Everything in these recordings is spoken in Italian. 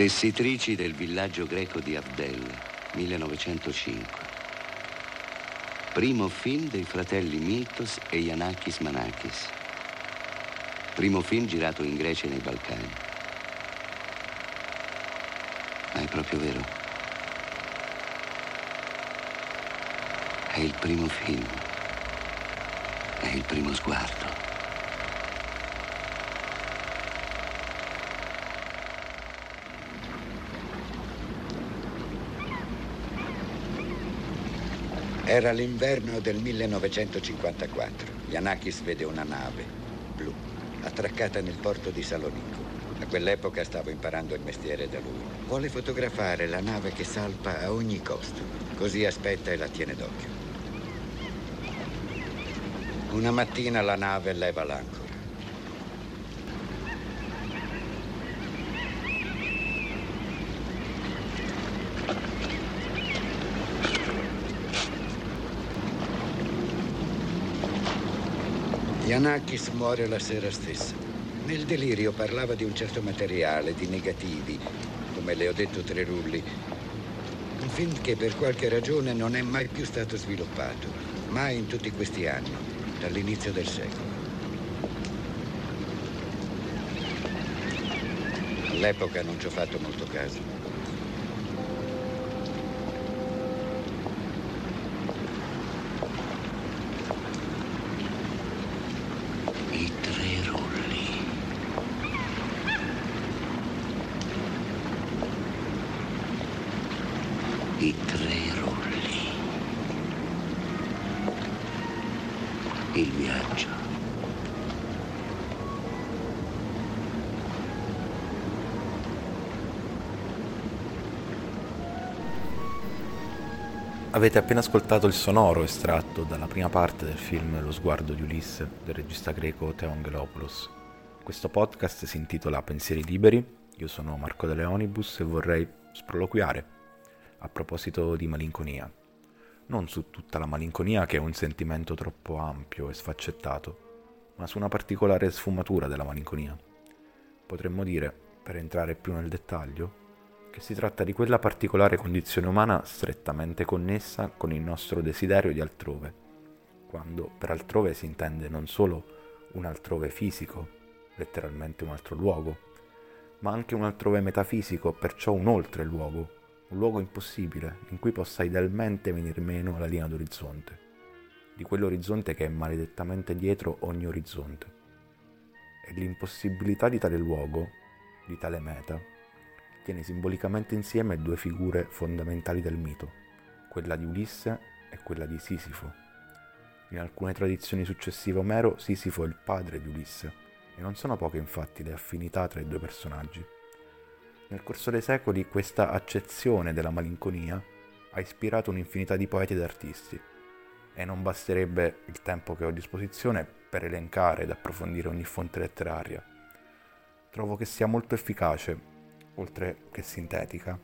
Tessitrici del villaggio greco di Abdel, 1905. Primo film dei fratelli Miltos e Yanakis Manakis. Primo film girato in Grecia e nei Balcani. Ma è proprio vero. È il primo film. È il primo sguardo. Era l'inverno del 1954. Yanakis vede una nave, blu, attraccata nel porto di Salonico. A quell'epoca stavo imparando il mestiere da lui. Vuole fotografare la nave che salpa a ogni costo. Così aspetta e la tiene d'occhio. Una mattina la nave leva l'ancora. Yanakis muore la sera stessa. Nel delirio parlava di un certo materiale, di negativi, come le ho detto tre rulli. Un film che per qualche ragione non è mai più stato sviluppato, mai in tutti questi anni, dall'inizio del secolo. All'epoca non ci ho fatto molto caso. I tre rulli. I tre rulli. Il viaggio. Avete appena ascoltato il sonoro estratto dalla prima parte del film Lo sguardo di Ulisse del regista greco Theo Angelopoulos. Questo podcast si intitola Pensieri liberi, io sono Marco De Leonibus e vorrei sproloquiare a proposito di malinconia. Non su tutta la malinconia che è un sentimento troppo ampio e sfaccettato, ma su una particolare sfumatura della malinconia. Potremmo dire, per entrare più nel dettaglio, che si tratta di quella particolare condizione umana strettamente connessa con il nostro desiderio di altrove, quando per altrove si intende non solo un altrove fisico, letteralmente un altro luogo, ma anche un altrove metafisico, perciò un oltre luogo, un luogo impossibile in cui possa idealmente venir meno la linea d'orizzonte, di quell'orizzonte che è maledettamente dietro ogni orizzonte. E l'impossibilità di tale luogo, di tale meta, tiene simbolicamente insieme due figure fondamentali del mito, quella di Ulisse e quella di Sisifo. In alcune tradizioni successive a Omero, Sisifo è il padre di Ulisse, e non sono poche infatti le affinità tra i due personaggi. Nel corso dei secoli questa accezione della malinconia ha ispirato un'infinità di poeti ed artisti, e non basterebbe il tempo che ho a disposizione per elencare ed approfondire ogni fonte letteraria. Trovo che sia molto efficace oltre che sintetica.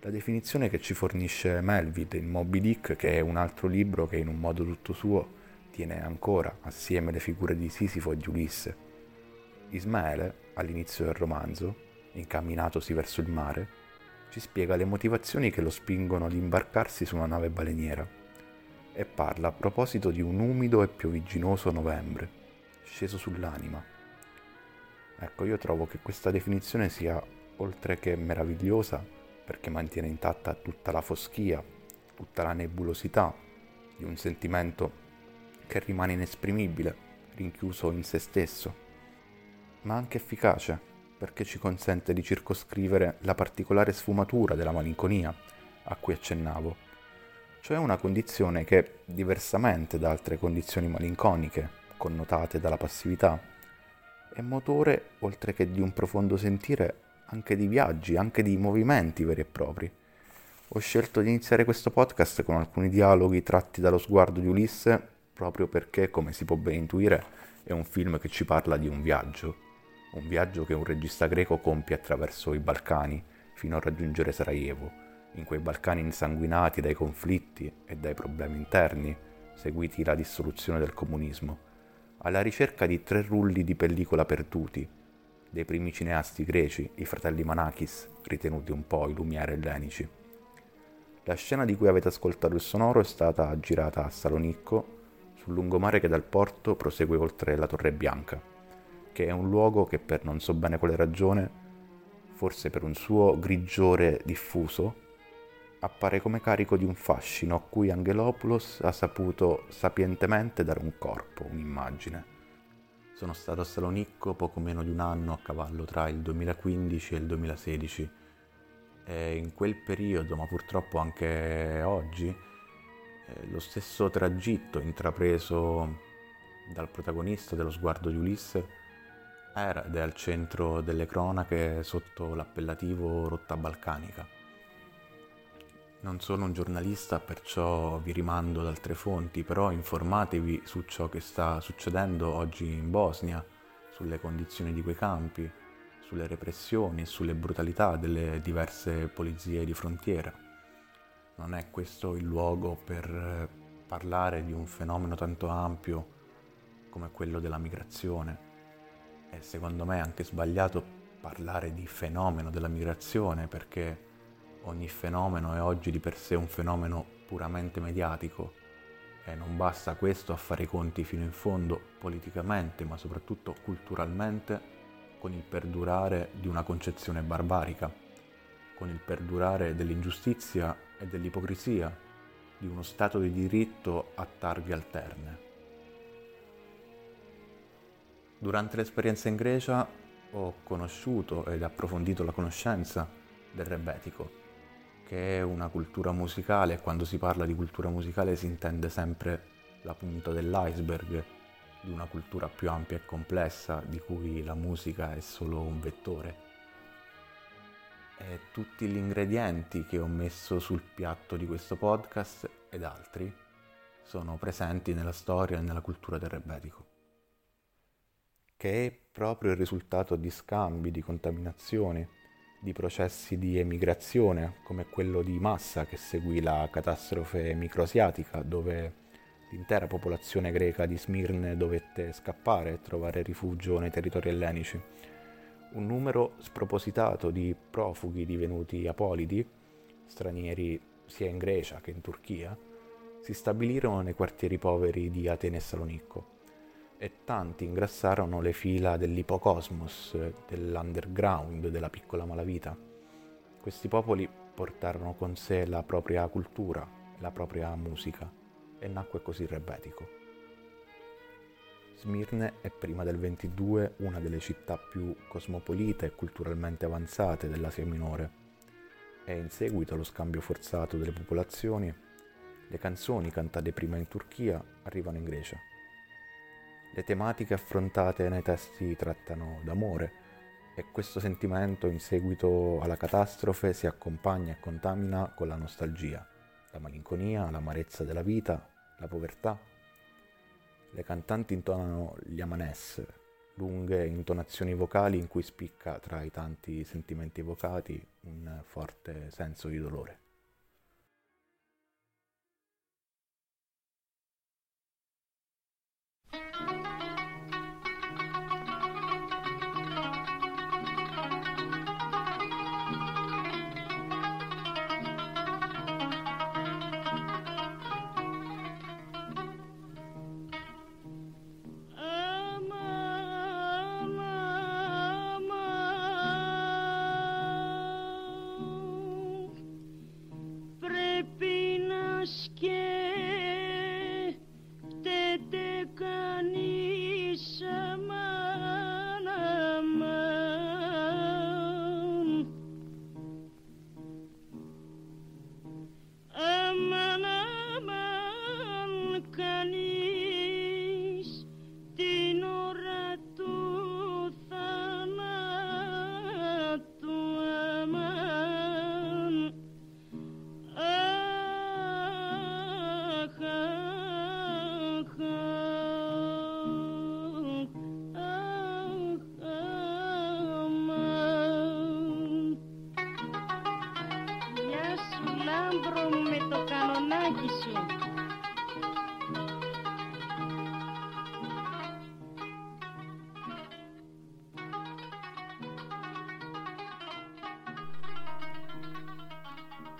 La definizione che ci fornisce Melville in Moby Dick, che è un altro libro che in un modo tutto suo tiene ancora assieme le figure di Sisifo e di Ulisse. Ismaele, all'inizio del romanzo, incamminatosi verso il mare, ci spiega le motivazioni che lo spingono ad imbarcarsi su una nave baleniera e parla a proposito di un umido e piovigginoso novembre, sceso sull'anima. Ecco, io trovo che questa definizione sia oltre che meravigliosa, perché mantiene intatta tutta la foschia, tutta la nebulosità di un sentimento che rimane inesprimibile, rinchiuso in se stesso, ma anche efficace, perché ci consente di circoscrivere la particolare sfumatura della malinconia a cui accennavo, cioè una condizione che, diversamente da altre condizioni malinconiche, connotate dalla passività, è motore, oltre che di un profondo sentire, anche di viaggi, anche di movimenti veri e propri. Ho scelto di iniziare questo podcast con alcuni dialoghi tratti dallo sguardo di Ulisse, proprio perché, come si può ben intuire, è un film che ci parla di un viaggio, un viaggio che un regista greco compie attraverso i Balcani fino a raggiungere Sarajevo, in quei Balcani insanguinati dai conflitti e dai problemi interni, seguiti la dissoluzione del comunismo, alla ricerca di tre rulli di pellicola perduti dei primi cineasti greci, i fratelli Manakis, ritenuti un po' i lumiere ellenici. La scena di cui avete ascoltato il sonoro è stata girata a Salonicco, sul lungomare che dal porto prosegue oltre la Torre Bianca, che è un luogo che per non so bene quale ragione, forse per un suo grigiore diffuso, appare come carico di un fascino a cui Angelopoulos ha saputo sapientemente dare un corpo, un'immagine. Sono stato a Salonicco poco meno di un anno a cavallo tra il 2015 e il 2016 e in quel periodo, ma purtroppo anche oggi, eh, lo stesso tragitto intrapreso dal protagonista dello sguardo di Ulisse era ed è al centro delle cronache sotto l'appellativo rotta balcanica. Non sono un giornalista, perciò vi rimando ad altre fonti, però informatevi su ciò che sta succedendo oggi in Bosnia, sulle condizioni di quei campi, sulle repressioni e sulle brutalità delle diverse polizie di frontiera. Non è questo il luogo per parlare di un fenomeno tanto ampio come quello della migrazione. E secondo me è anche sbagliato parlare di fenomeno della migrazione perché ogni fenomeno è oggi di per sé un fenomeno puramente mediatico e non basta questo a fare i conti fino in fondo politicamente, ma soprattutto culturalmente, con il perdurare di una concezione barbarica, con il perdurare dell'ingiustizia e dell'ipocrisia, di uno Stato di diritto a targhe alterne. Durante l'esperienza in Grecia ho conosciuto ed approfondito la conoscenza del rebetico, che è una cultura musicale e quando si parla di cultura musicale si intende sempre la punta dell'iceberg di una cultura più ampia e complessa di cui la musica è solo un vettore. E tutti gli ingredienti che ho messo sul piatto di questo podcast ed altri sono presenti nella storia e nella cultura del rebetico, che è proprio il risultato di scambi, di contaminazioni, di processi di emigrazione come quello di massa che seguì la catastrofe microasiatica dove l'intera popolazione greca di Smirne dovette scappare e trovare rifugio nei territori ellenici. Un numero spropositato di profughi divenuti apolidi, stranieri sia in Grecia che in Turchia, si stabilirono nei quartieri poveri di Atene e Salonicco e tanti ingrassarono le fila dell'ipocosmos, dell'underground, della piccola malavita. Questi popoli portarono con sé la propria cultura, la propria musica e nacque così il rebetico. Smirne è prima del 22 una delle città più cosmopolite e culturalmente avanzate dell'Asia minore e in seguito allo scambio forzato delle popolazioni, le canzoni cantate prima in Turchia arrivano in Grecia le tematiche affrontate nei testi trattano d'amore e questo sentimento in seguito alla catastrofe si accompagna e contamina con la nostalgia, la malinconia, l'amarezza della vita, la povertà. Le cantanti intonano gli amanes, lunghe intonazioni vocali in cui spicca tra i tanti sentimenti evocati un forte senso di dolore.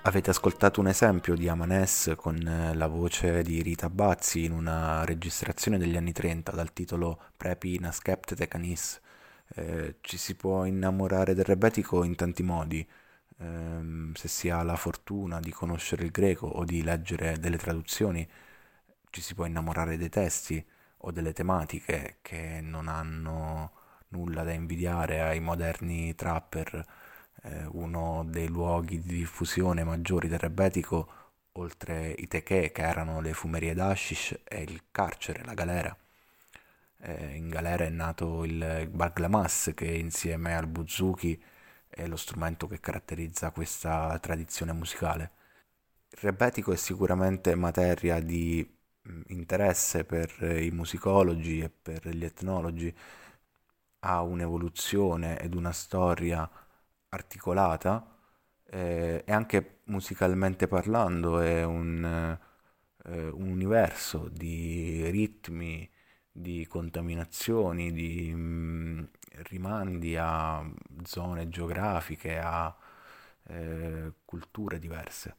Avete ascoltato un esempio di Amanes con eh, la voce di Rita Bazzi in una registrazione degli anni 30 dal titolo Prepi Naskeptete Canis. Eh, ci si può innamorare del rebetico in tanti modi, eh, se si ha la fortuna di conoscere il greco o di leggere delle traduzioni, ci si può innamorare dei testi o delle tematiche che non hanno nulla da invidiare ai moderni trapper eh, uno dei luoghi di diffusione maggiori del rebetico, oltre i teché che erano le fumerie d'Ashish, è il carcere, la galera. Eh, in galera è nato il Baglamas che insieme al buzuki è lo strumento che caratterizza questa tradizione musicale. Il rebetico è sicuramente materia di interesse per i musicologi e per gli etnologi, ha un'evoluzione ed una storia articolata eh, e anche musicalmente parlando è un, eh, un, universo di ritmi, di contaminazioni, di mh, mm, rimandi a zone geografiche, a eh, culture diverse.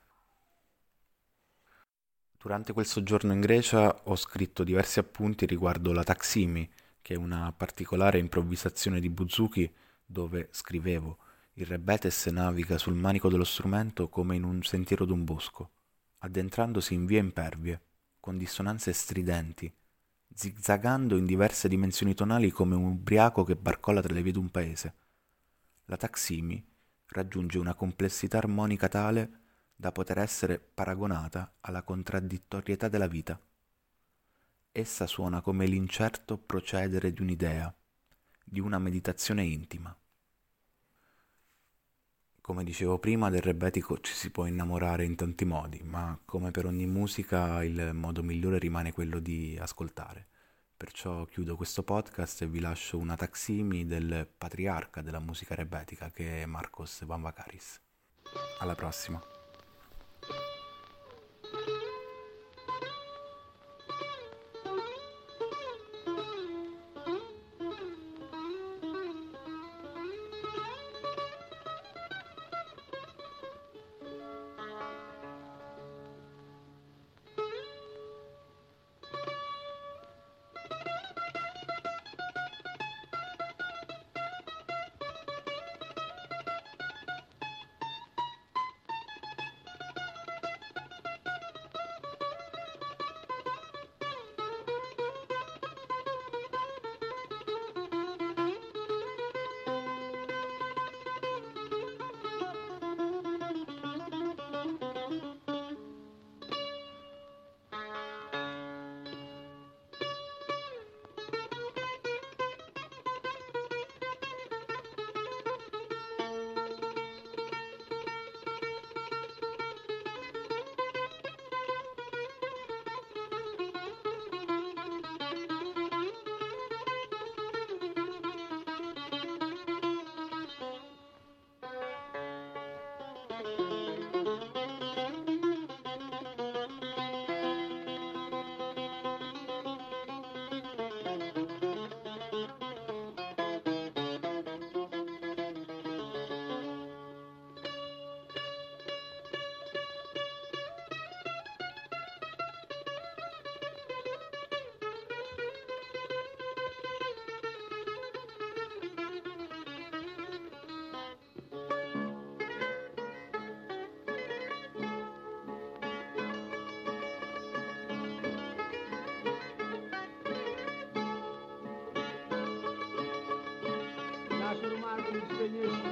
Durante quel soggiorno in Grecia ho scritto diversi appunti riguardo la Taximi, che è una particolare improvvisazione di Buzuki dove scrivevo il rebetes naviga sul manico dello strumento come in un sentiero d'un bosco, addentrandosi in vie impervie, con dissonanze stridenti, zigzagando in diverse dimensioni tonali come un ubriaco che barcolla tra le vie d'un paese. La taximi raggiunge una complessità armonica tale da poter essere paragonata alla contraddittorietà della vita. Essa suona come l'incerto procedere di un'idea, di una meditazione intima. Come dicevo prima, del rebetico ci si può innamorare in tanti modi, ma come per ogni musica il modo migliore rimane quello di ascoltare. Perciò chiudo questo podcast e vi lascio una taximi del patriarca della musica rebetica che è Marcos Vanvakaris. Alla prossima! Marco Marco,